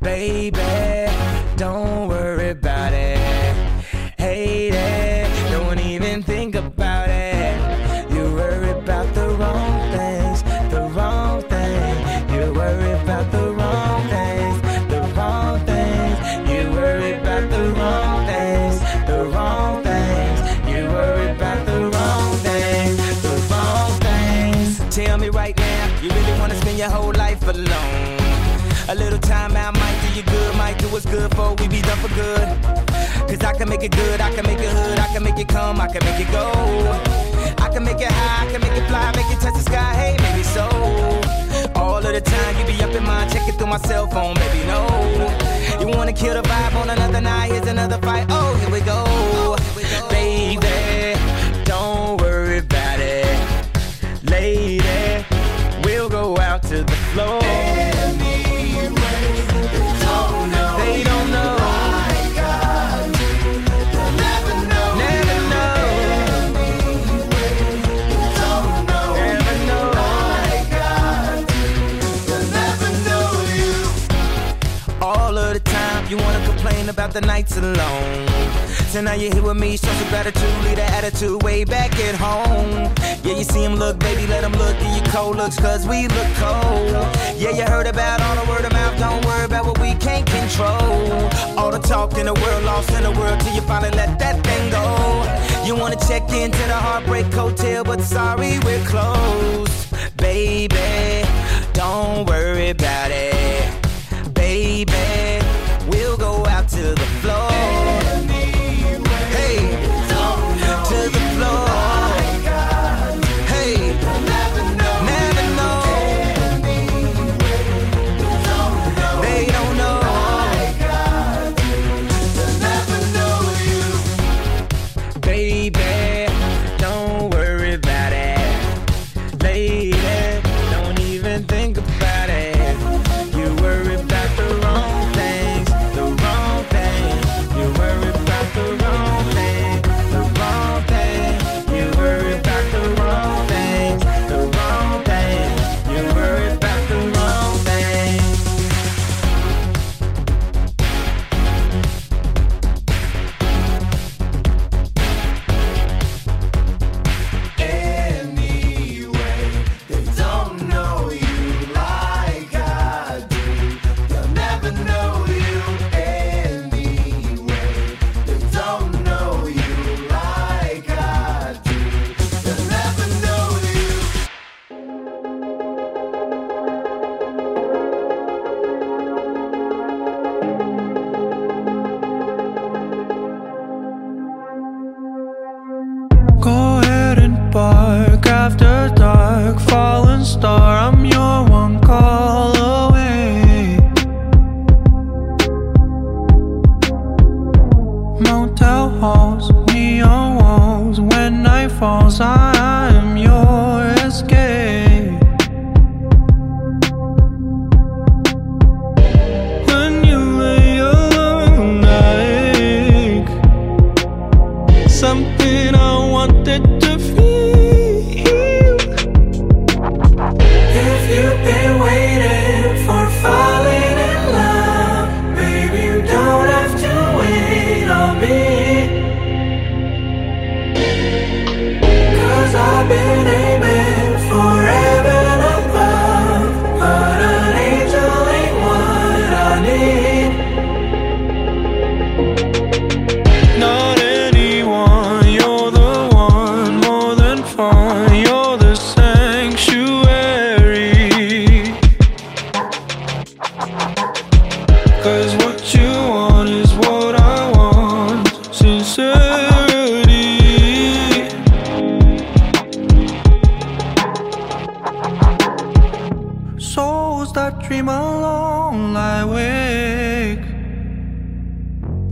baby. Good. Cause I can make it good, I can make it hood, I can make it come, I can make it go. I can make it high, I can make it fly, make it touch the sky, hey, maybe so. All of the time you be up in mind, checking through my cell phone, baby, no. You wanna kill the vibe on another night, here's another fight, oh, here we go. The nights alone. So now you're here with me, show some gratitude, leave the attitude way back at home. Yeah, you see him look, baby, let him look, and you cold looks, cause we look cold. Yeah, you heard about all the word of mouth, don't worry about what we can't control. All the talk in the world, lost in the world, till you finally let that thing go. You wanna check into the Heartbreak Hotel, but sorry, we're closed. Baby, don't worry about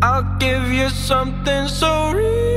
I'll give you something so real.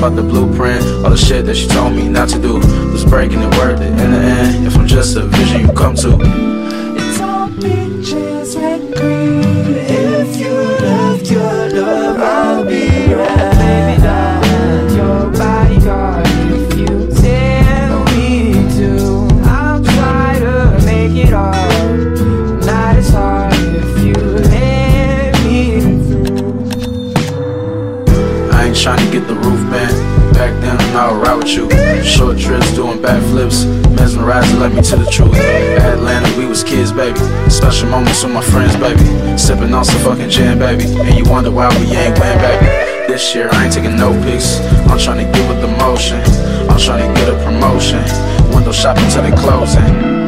about the blueprint, all the shit that she told me not to do. Was breaking it worth it in the end, if I'm just a vision you come to. fucking jam, baby. And you wonder why we ain't win, baby. This year I ain't taking no pics. I'm trying to get with the motion. I'm trying to get a promotion. Window shopping till they closing.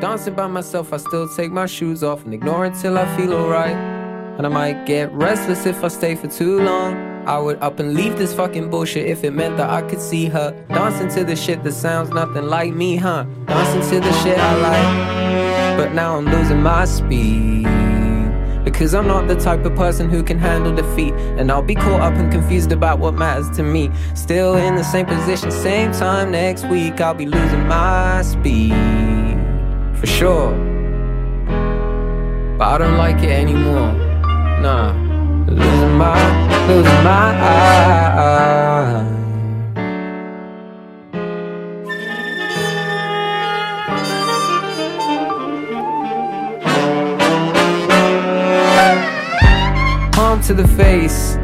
Dancing by myself, I still take my shoes off and ignore it till I feel alright. And I might get restless if I stay for too long. I would up and leave this fucking bullshit if it meant that I could see her. Dancing to the shit that sounds nothing like me, huh? Dancing to the shit I like. But now I'm losing my speed. Because I'm not the type of person who can handle defeat. And I'll be caught up and confused about what matters to me. Still in the same position, same time next week, I'll be losing my speed for sure. But I don't like it anymore. Nah, losing my, losing my eyes. Palm to the face.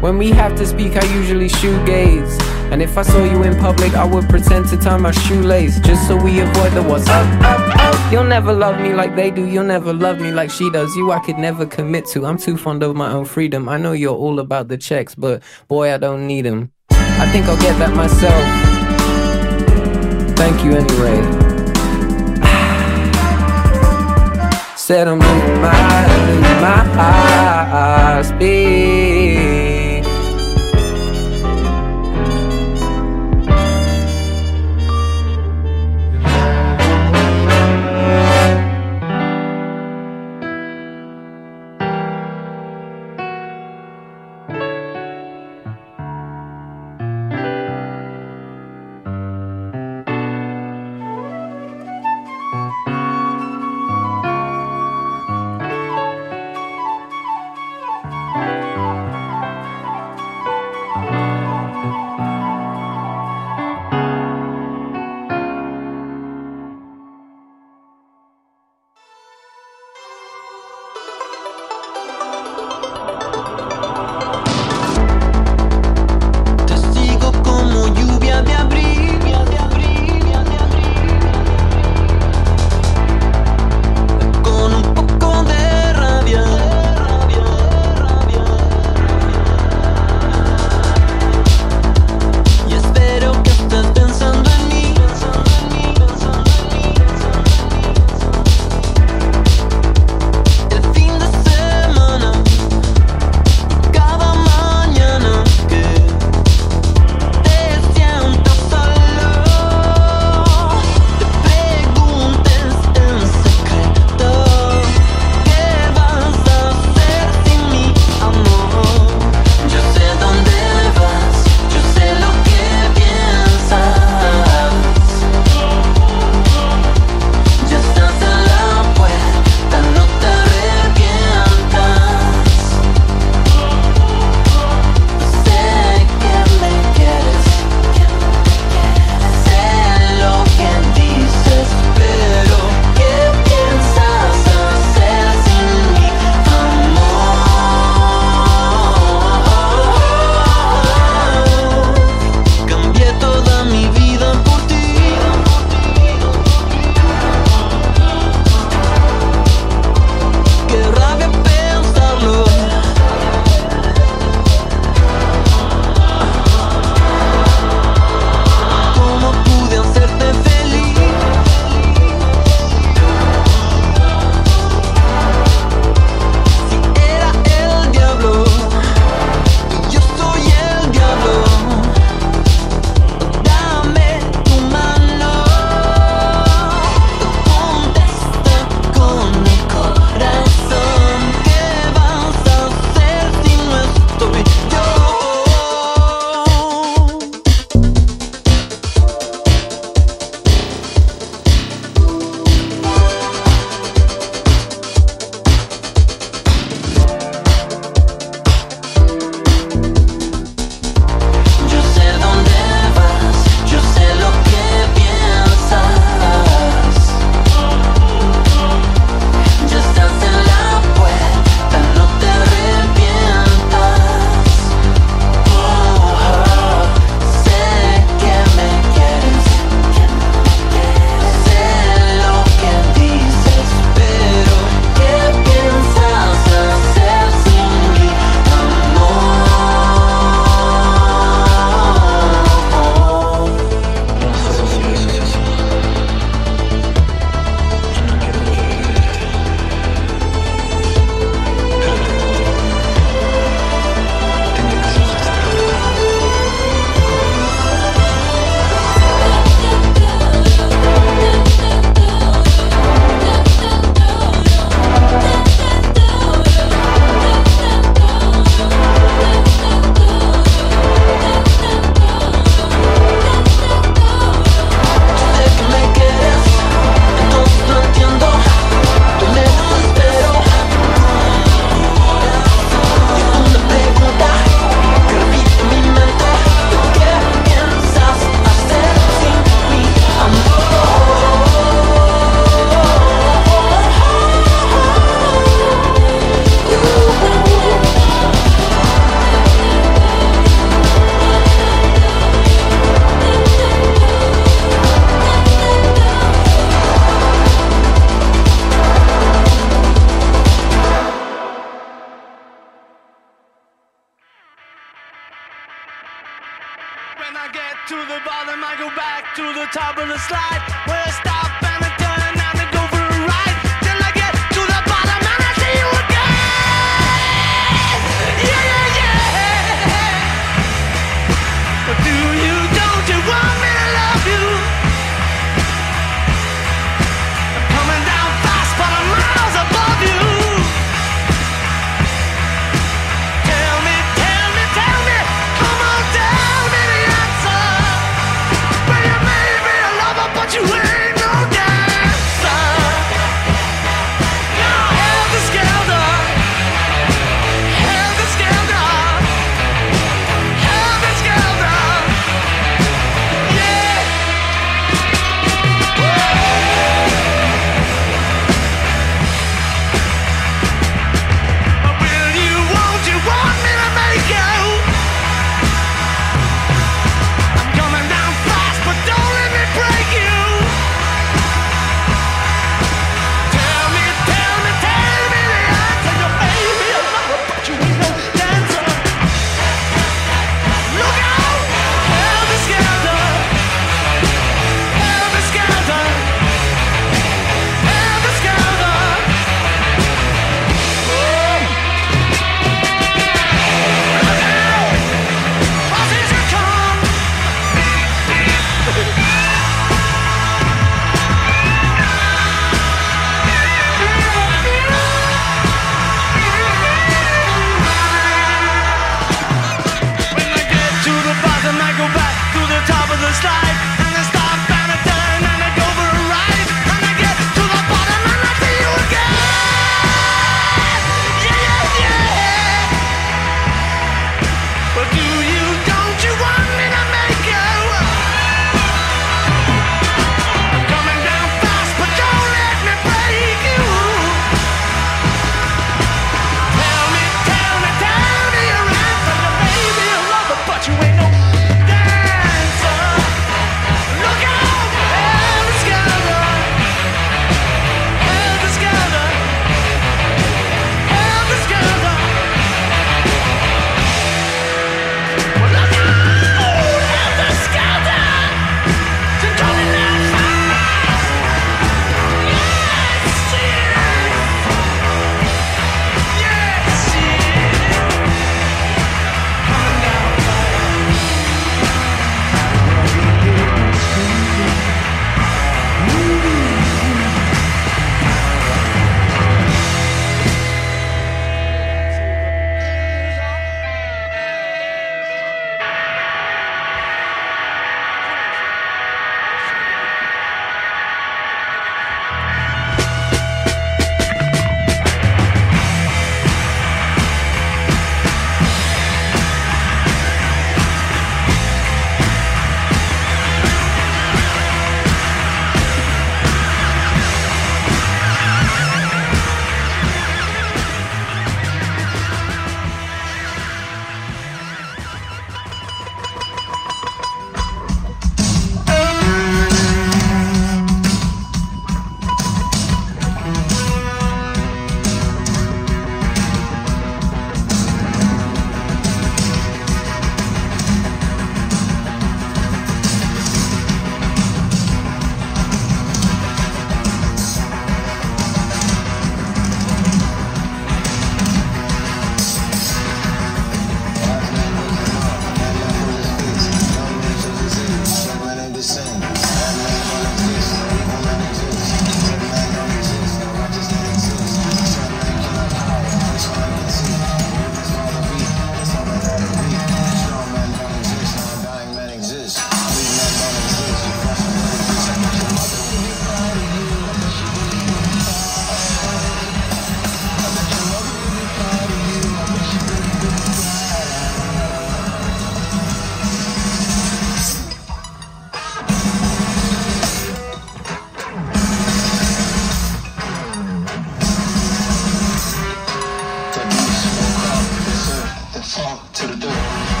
When we have to speak, I usually shoot gaze. And if I saw you in public, I would pretend to tie my shoelace just so we avoid the what's up. You'll never love me like they do. You'll never love me like she does. You, I could never commit to. I'm too fond of my own freedom. I know you're all about the checks, but boy, I don't need them. I think I'll get that myself. Thank you anyway. Said I'm losing my, losing my speed.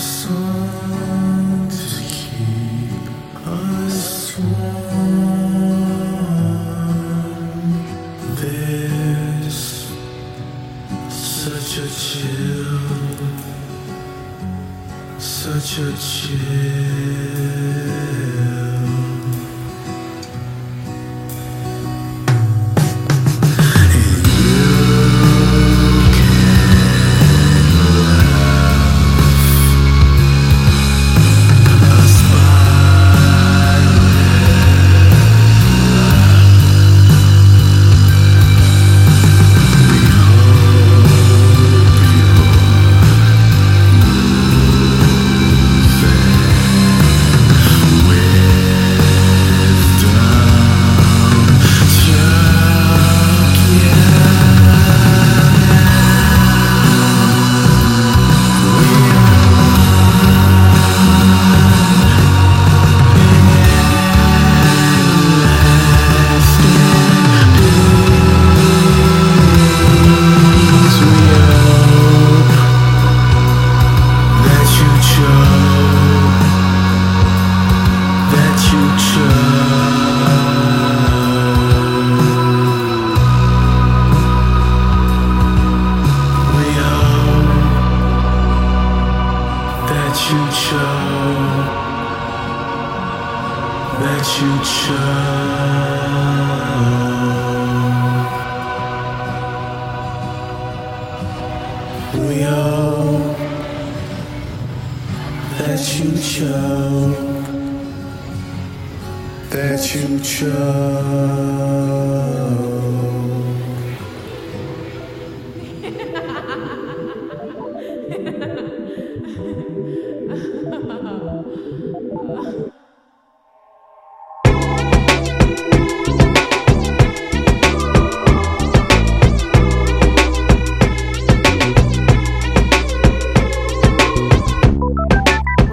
sonho.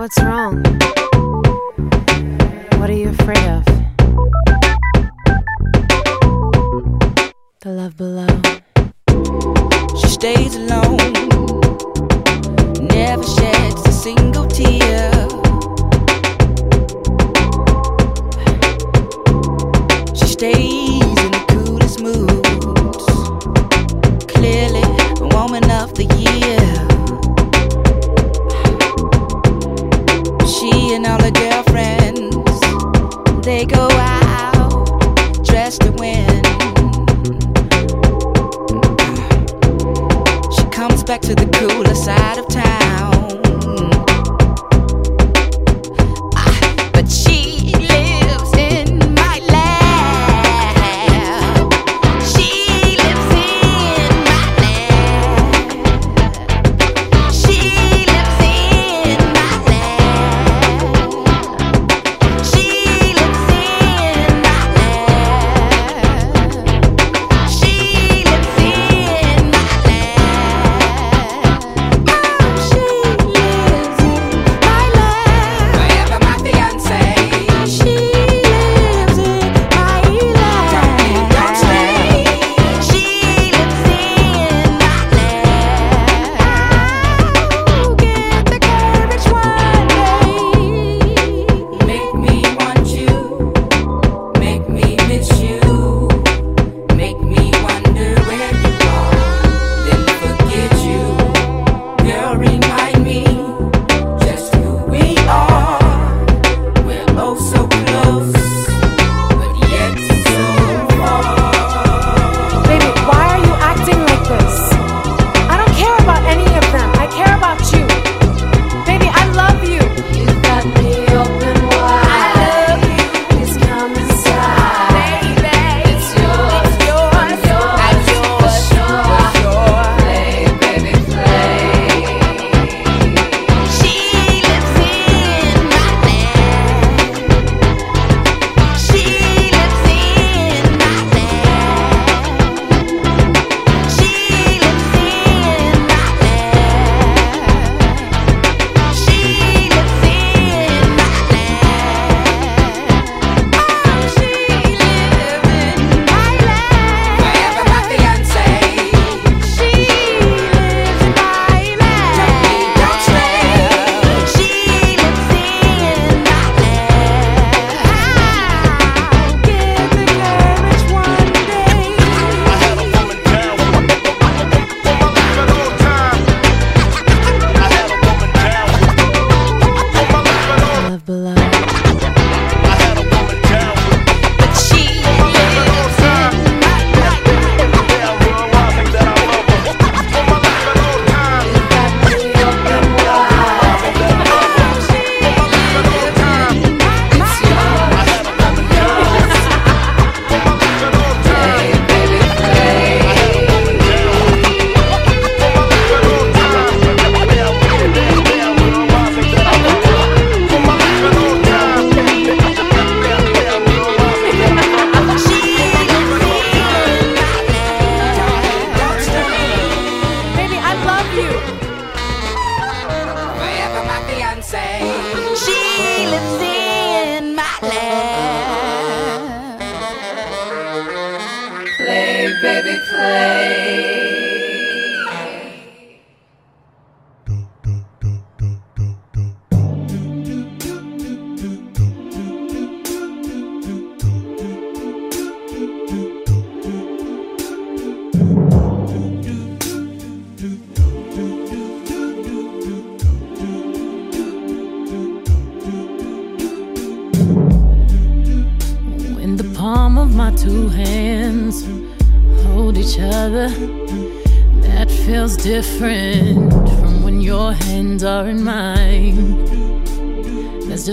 What's wrong? What are you afraid of? The love below. She stays alone.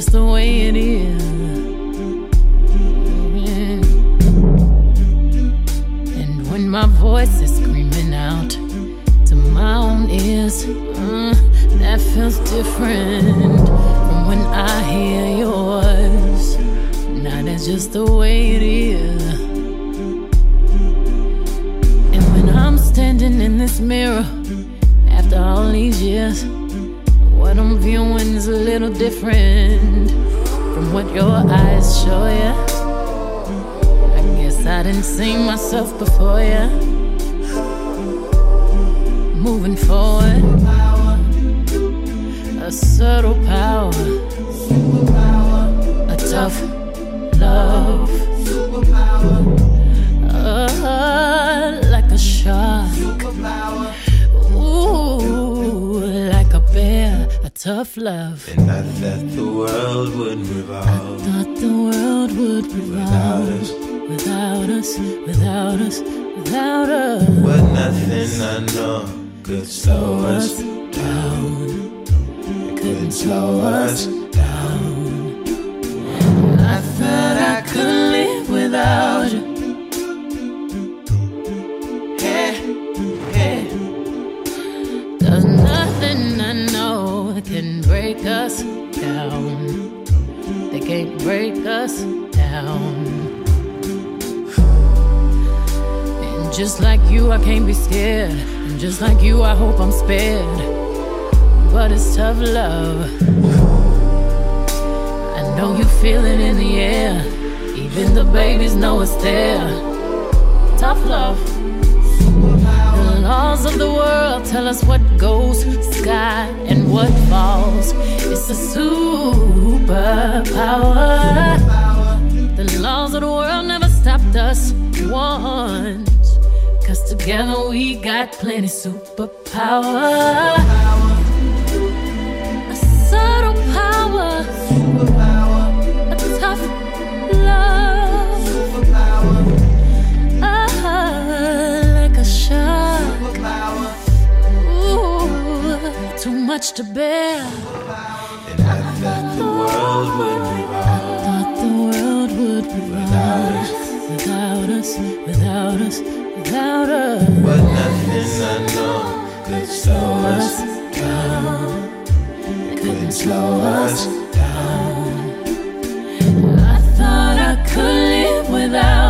Just the way it is. And when my voice is screaming out to my own ears, that feels different from when I hear yours. Now that's just the way it is. And when I'm standing in this mirror after all these years, what I'm viewing is a little different what your eyes show ya. I guess I didn't see myself before ya. Moving forward, a subtle power, a tough love. Uh, like a shark. Tough love. And I thought the world would revolve I Thought the world would revolve. without us. without us, without us, without us. But nothing I know could slow us down. couldn't slow us down. Break us down. They can't break us down. And just like you, I can't be scared. And just like you, I hope I'm spared. But it's tough love. I know you feel it in the air. Even the babies know it's there. Tough love. Laws of the world tell us what goes sky and what falls. It's a superpower. The laws of the world never stopped us once. Cause together we got plenty superpower. Much to bear. And I thought the world would revolve Thought the world would revolve without us, without us, without us. But nothing I know could slow us down. couldn't slow us down. I thought I could live without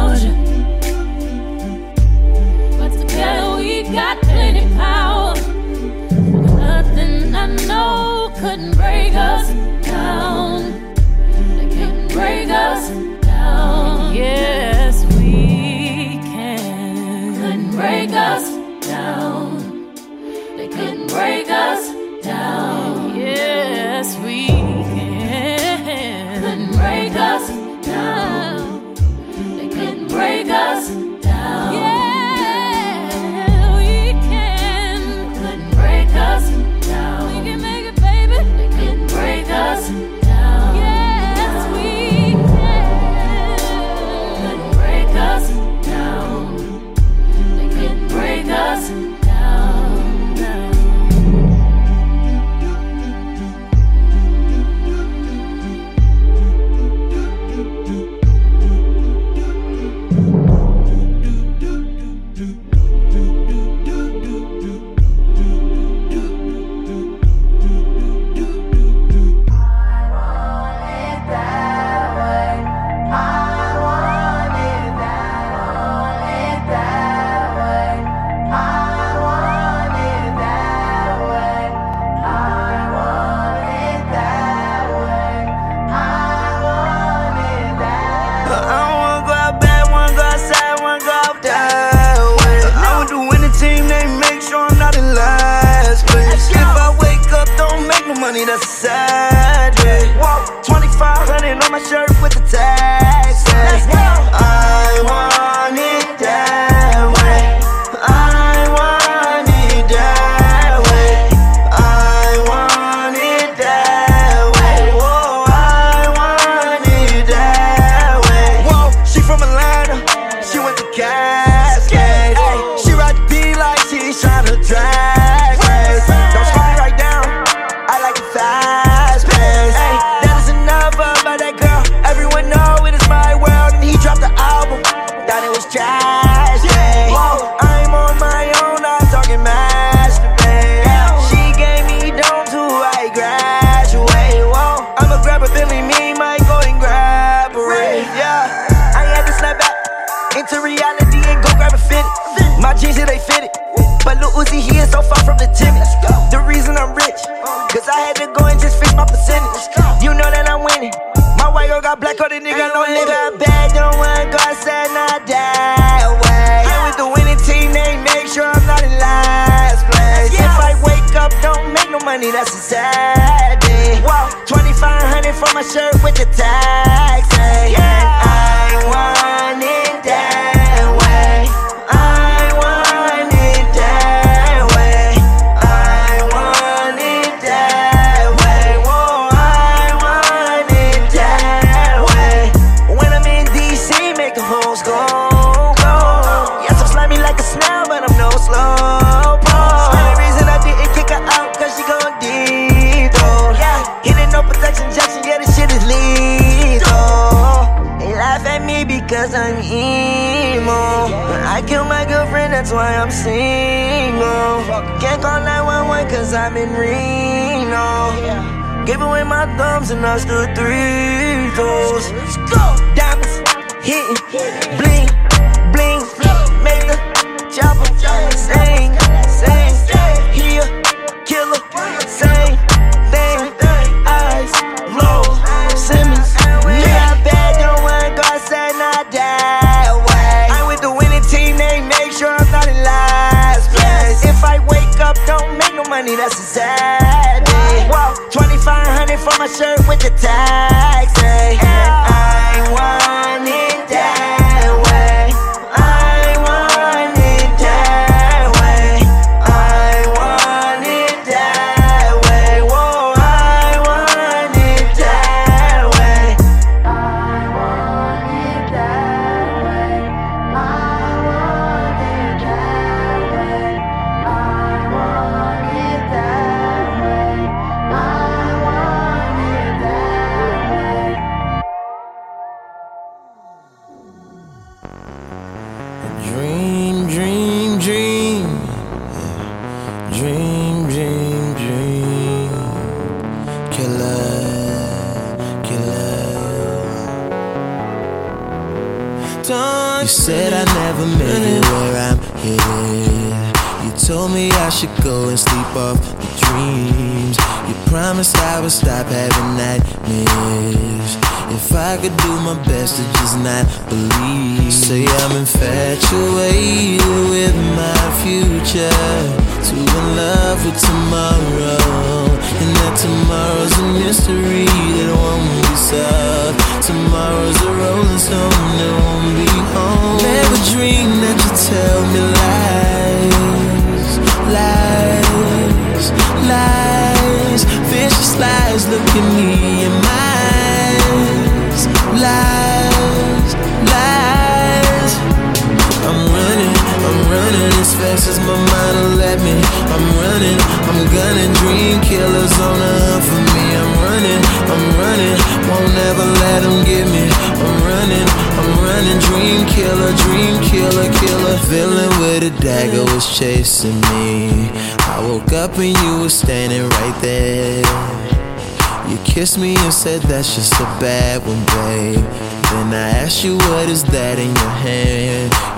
that's a sad day. 2500 for my shirt with the tag.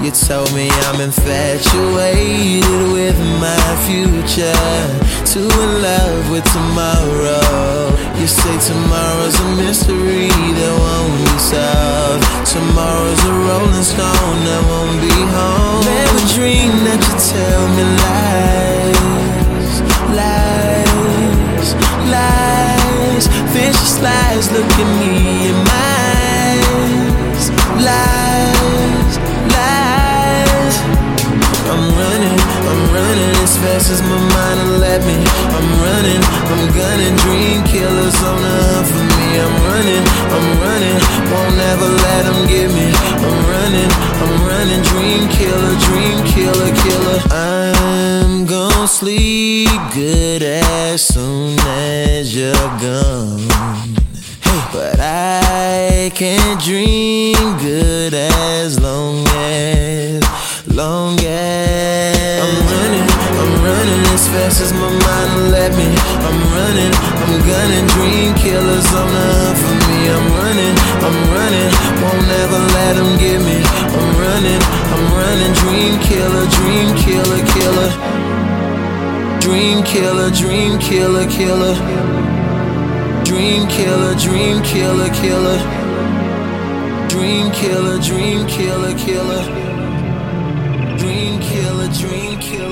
You told me I'm infatuated with my future. Too in love with tomorrow. You say tomorrow's a mystery that won't be solved. Tomorrow's a rolling stone that won't be home. Never dream that you tell me lies Lies, lies. Vicious lies, look at me in my eyes Lies as fast as my mind will let me. I'm running, I'm gunning, dream killers on the hunt for me. I'm running, I'm running, won't ever let them get me. I'm running, I'm running, dream killer, dream killer, killer. I'm gon' sleep good as soon as you're gone. But I can't dream good as long as, long as I'm running, I'm running as fast as my mind will let me. I'm running, I'm gunning, dream killers on the hunt for me. I'm running, I'm running, won't ever let them get me. I'm running, I'm running, dream killer, dream killer, killer. Dream killer, dream killer, killer. Dream killer, dream killer, killer. Dream killer, dream killer, killer. Dream killer, dream killer.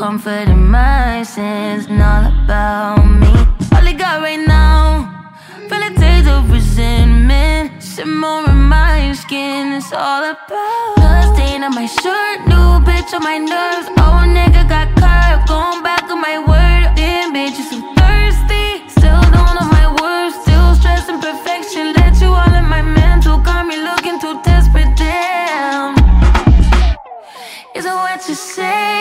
Comfort in my sins And all about me. All I got right now Feel a taste of resentment. Simmer in my skin It's all about Blood stain on my shirt New bitch on my nerves. Old nigga got curved Going back on my word. Damn bitch, you so thirsty. Still don't know my words Still stressing perfection. Let you all in my mental Got me looking too desperate Damn. Is it what you say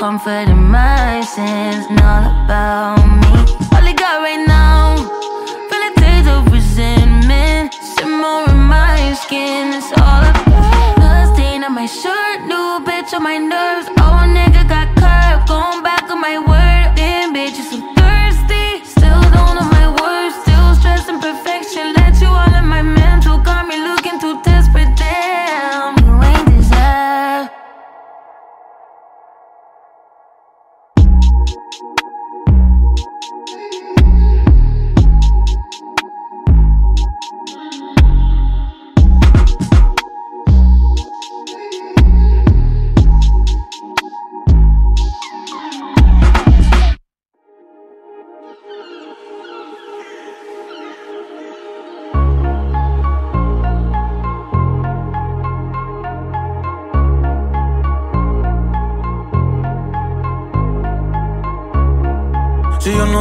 Comfort in my sins, and all about me. All I got right now. Feel a taste of resentment Simmer in my skin It's all about Blood stain on my shirt New bitch on my nerves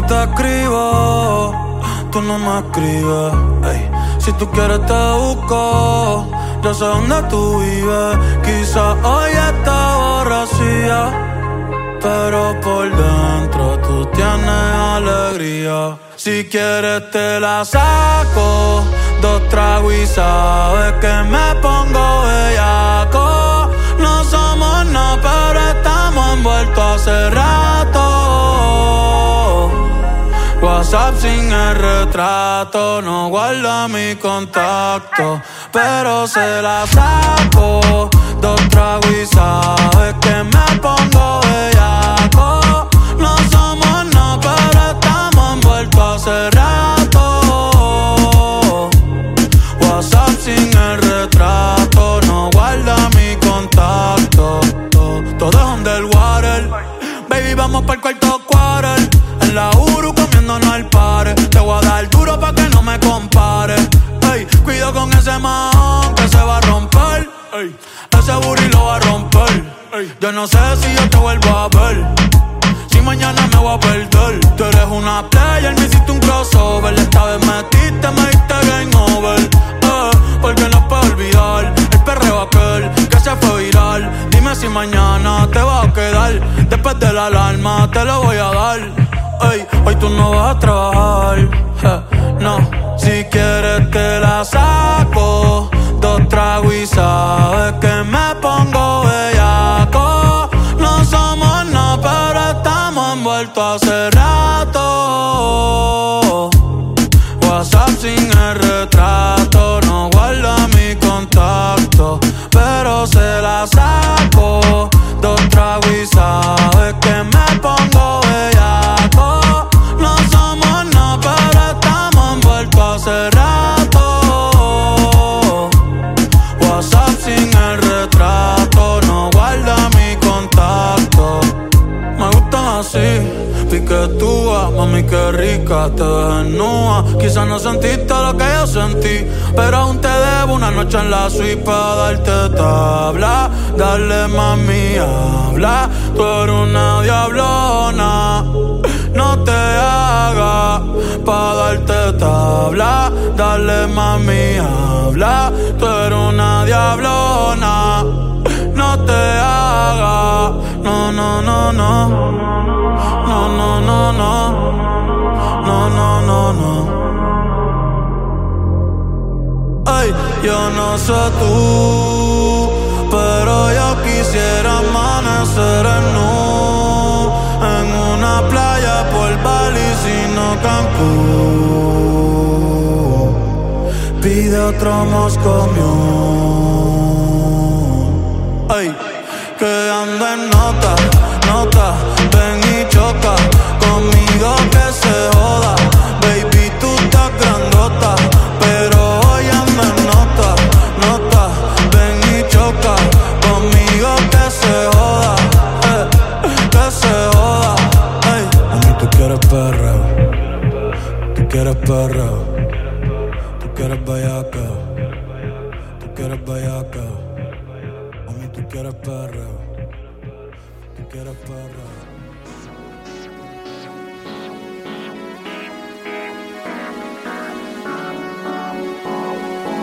te escribo, tú no me escribes. ey. Si tú quieres te busco, yo sé dónde tú vives. Quizás hoy está borracía, pero por dentro tú tienes alegría. Si quieres te la saco, dos tragos y sabes que me pongo bellaco. No somos nada, pero estamos envueltos hace rato. WhatsApp sin el retrato, no guarda mi contacto, pero se la saco. Dos tragos y sabes que me pongo bellaco. No somos nada, pero estamos envueltos hace rato. WhatsApp sin el retrato, no guarda mi contacto. Todo, es underwater. Baby, vamos para el cuarto Ey, ese booty lo va a romper. Ey, yo no sé si yo te vuelvo a ver. Si mañana me voy a perder. Tú eres una player, me hiciste un crossover. Esta vez metiste, me diste game over. Eh, porque no puedo olvidar el perreo aquel que se fue viral. Dime si mañana te vas a quedar. Después de la alarma te lo voy a dar. Ey, hoy tú no vas a trabajar. je, no, si quieres te la saco trago y sabe que me desnuda. Quizás no sentiste lo que yo sentí, pero aún te debo una noche en la suite para darte tabla. Dale mami, habla, tú eres una diablona. No te hagas para darte tabla. Dale mami, habla, tú eres una diablona. No te hagas, no, no, no. No, no, no, no. No, no, no, no. Ay, yo no sé tú, pero yo quisiera amanecer en nu en una playa por Bali, sino Cancún. Pide otro Moscow Ay, que ando en nota, nota, ven y choca tú.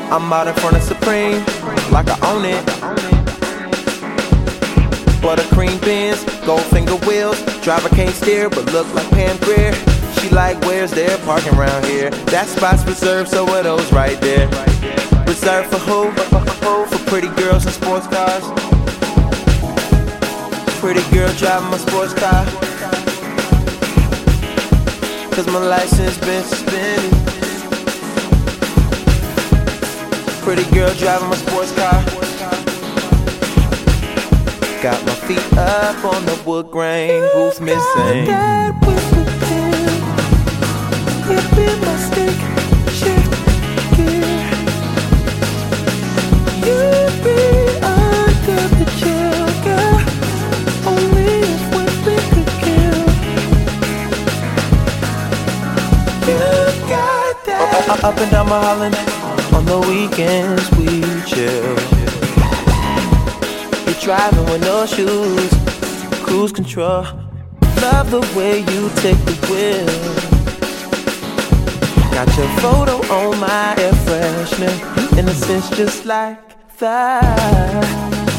I'm out in front of Supreme, like I own it. Buttercream bins, gold finger wheels. Driver can't steer, but look like Pam Grier. She like, where's their parking around here? That spot's reserved, so are those right there. Reserved for who? For pretty girls and sports cars. Pretty girl driving my sports car. Cause my license been suspended. Pretty girl driving my sports car. Got my feet up on the wood grain, roof missing. Up, up and down Mulholland, on the weekends we chill. You're driving with no shoes, cruise control. Love the way you take the wheel. Got your photo on my air freshener, innocence just like that.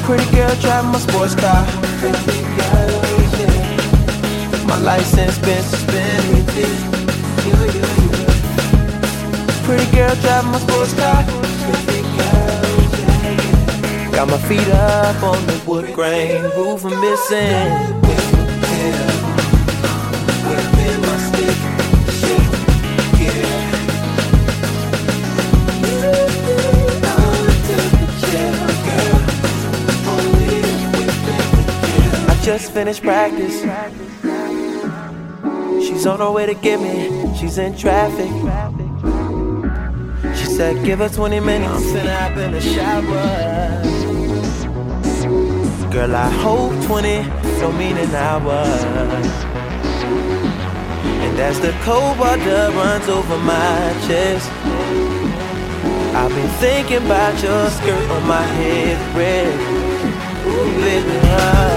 Pretty girl driving my sports car. My license been suspended. Yeah, yeah, yeah. Pretty girl driving my sports car. Got my feet up on the wood grain, roof I'm missing. Whipping my yeah. I just finished practice. She's on her way to get me. She's in traffic. Said, give her 20 minutes and I've in the shower. Girl, I hope 20 don't mean an hour. And as the cold water runs over my chest, I've been thinking about your skirt on my head, red. Baby,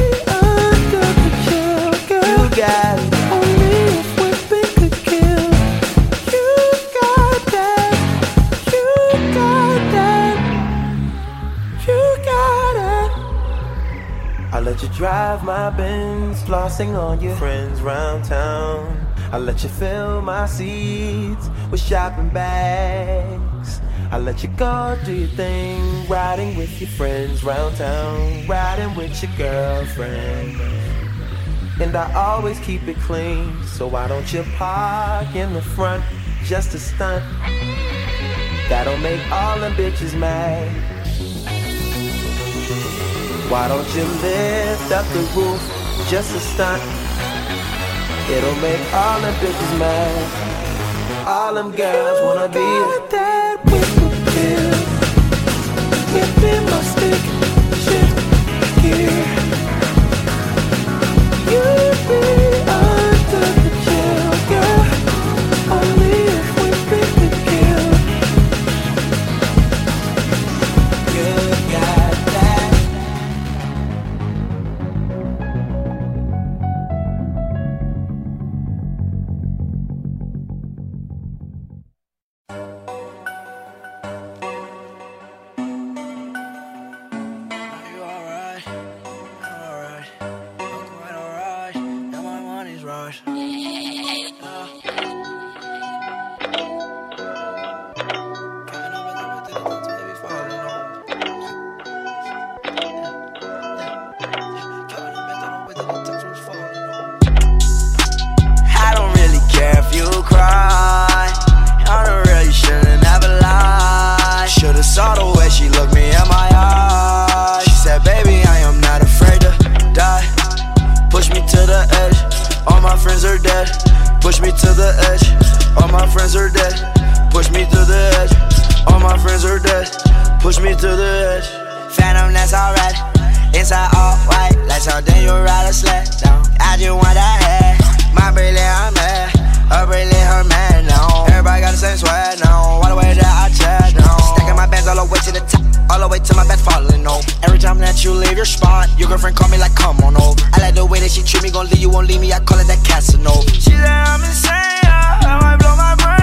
drive my Benz, flossing on your friends round town. I let you fill my seats with shopping bags. I let you go do your thing, riding with your friends round town, riding with your girlfriend. And I always keep it clean, so why don't you park in the front just to stunt. That'll make all them bitches mad. Why don't you live up the roof just a stunt. It'll make all the bitches mad. All them girls wanna be that whip appeal. Whipping my stick. been. All the way that I chat down. Stacking my bags all the way to the top. All the way to my bed falling off. Every time that you leave your spot, your girlfriend call me like, come on over. I like the way that she treat me, gon' leave you, won't leave me. I call it that casino. She said I'm insane, I might blow my brain.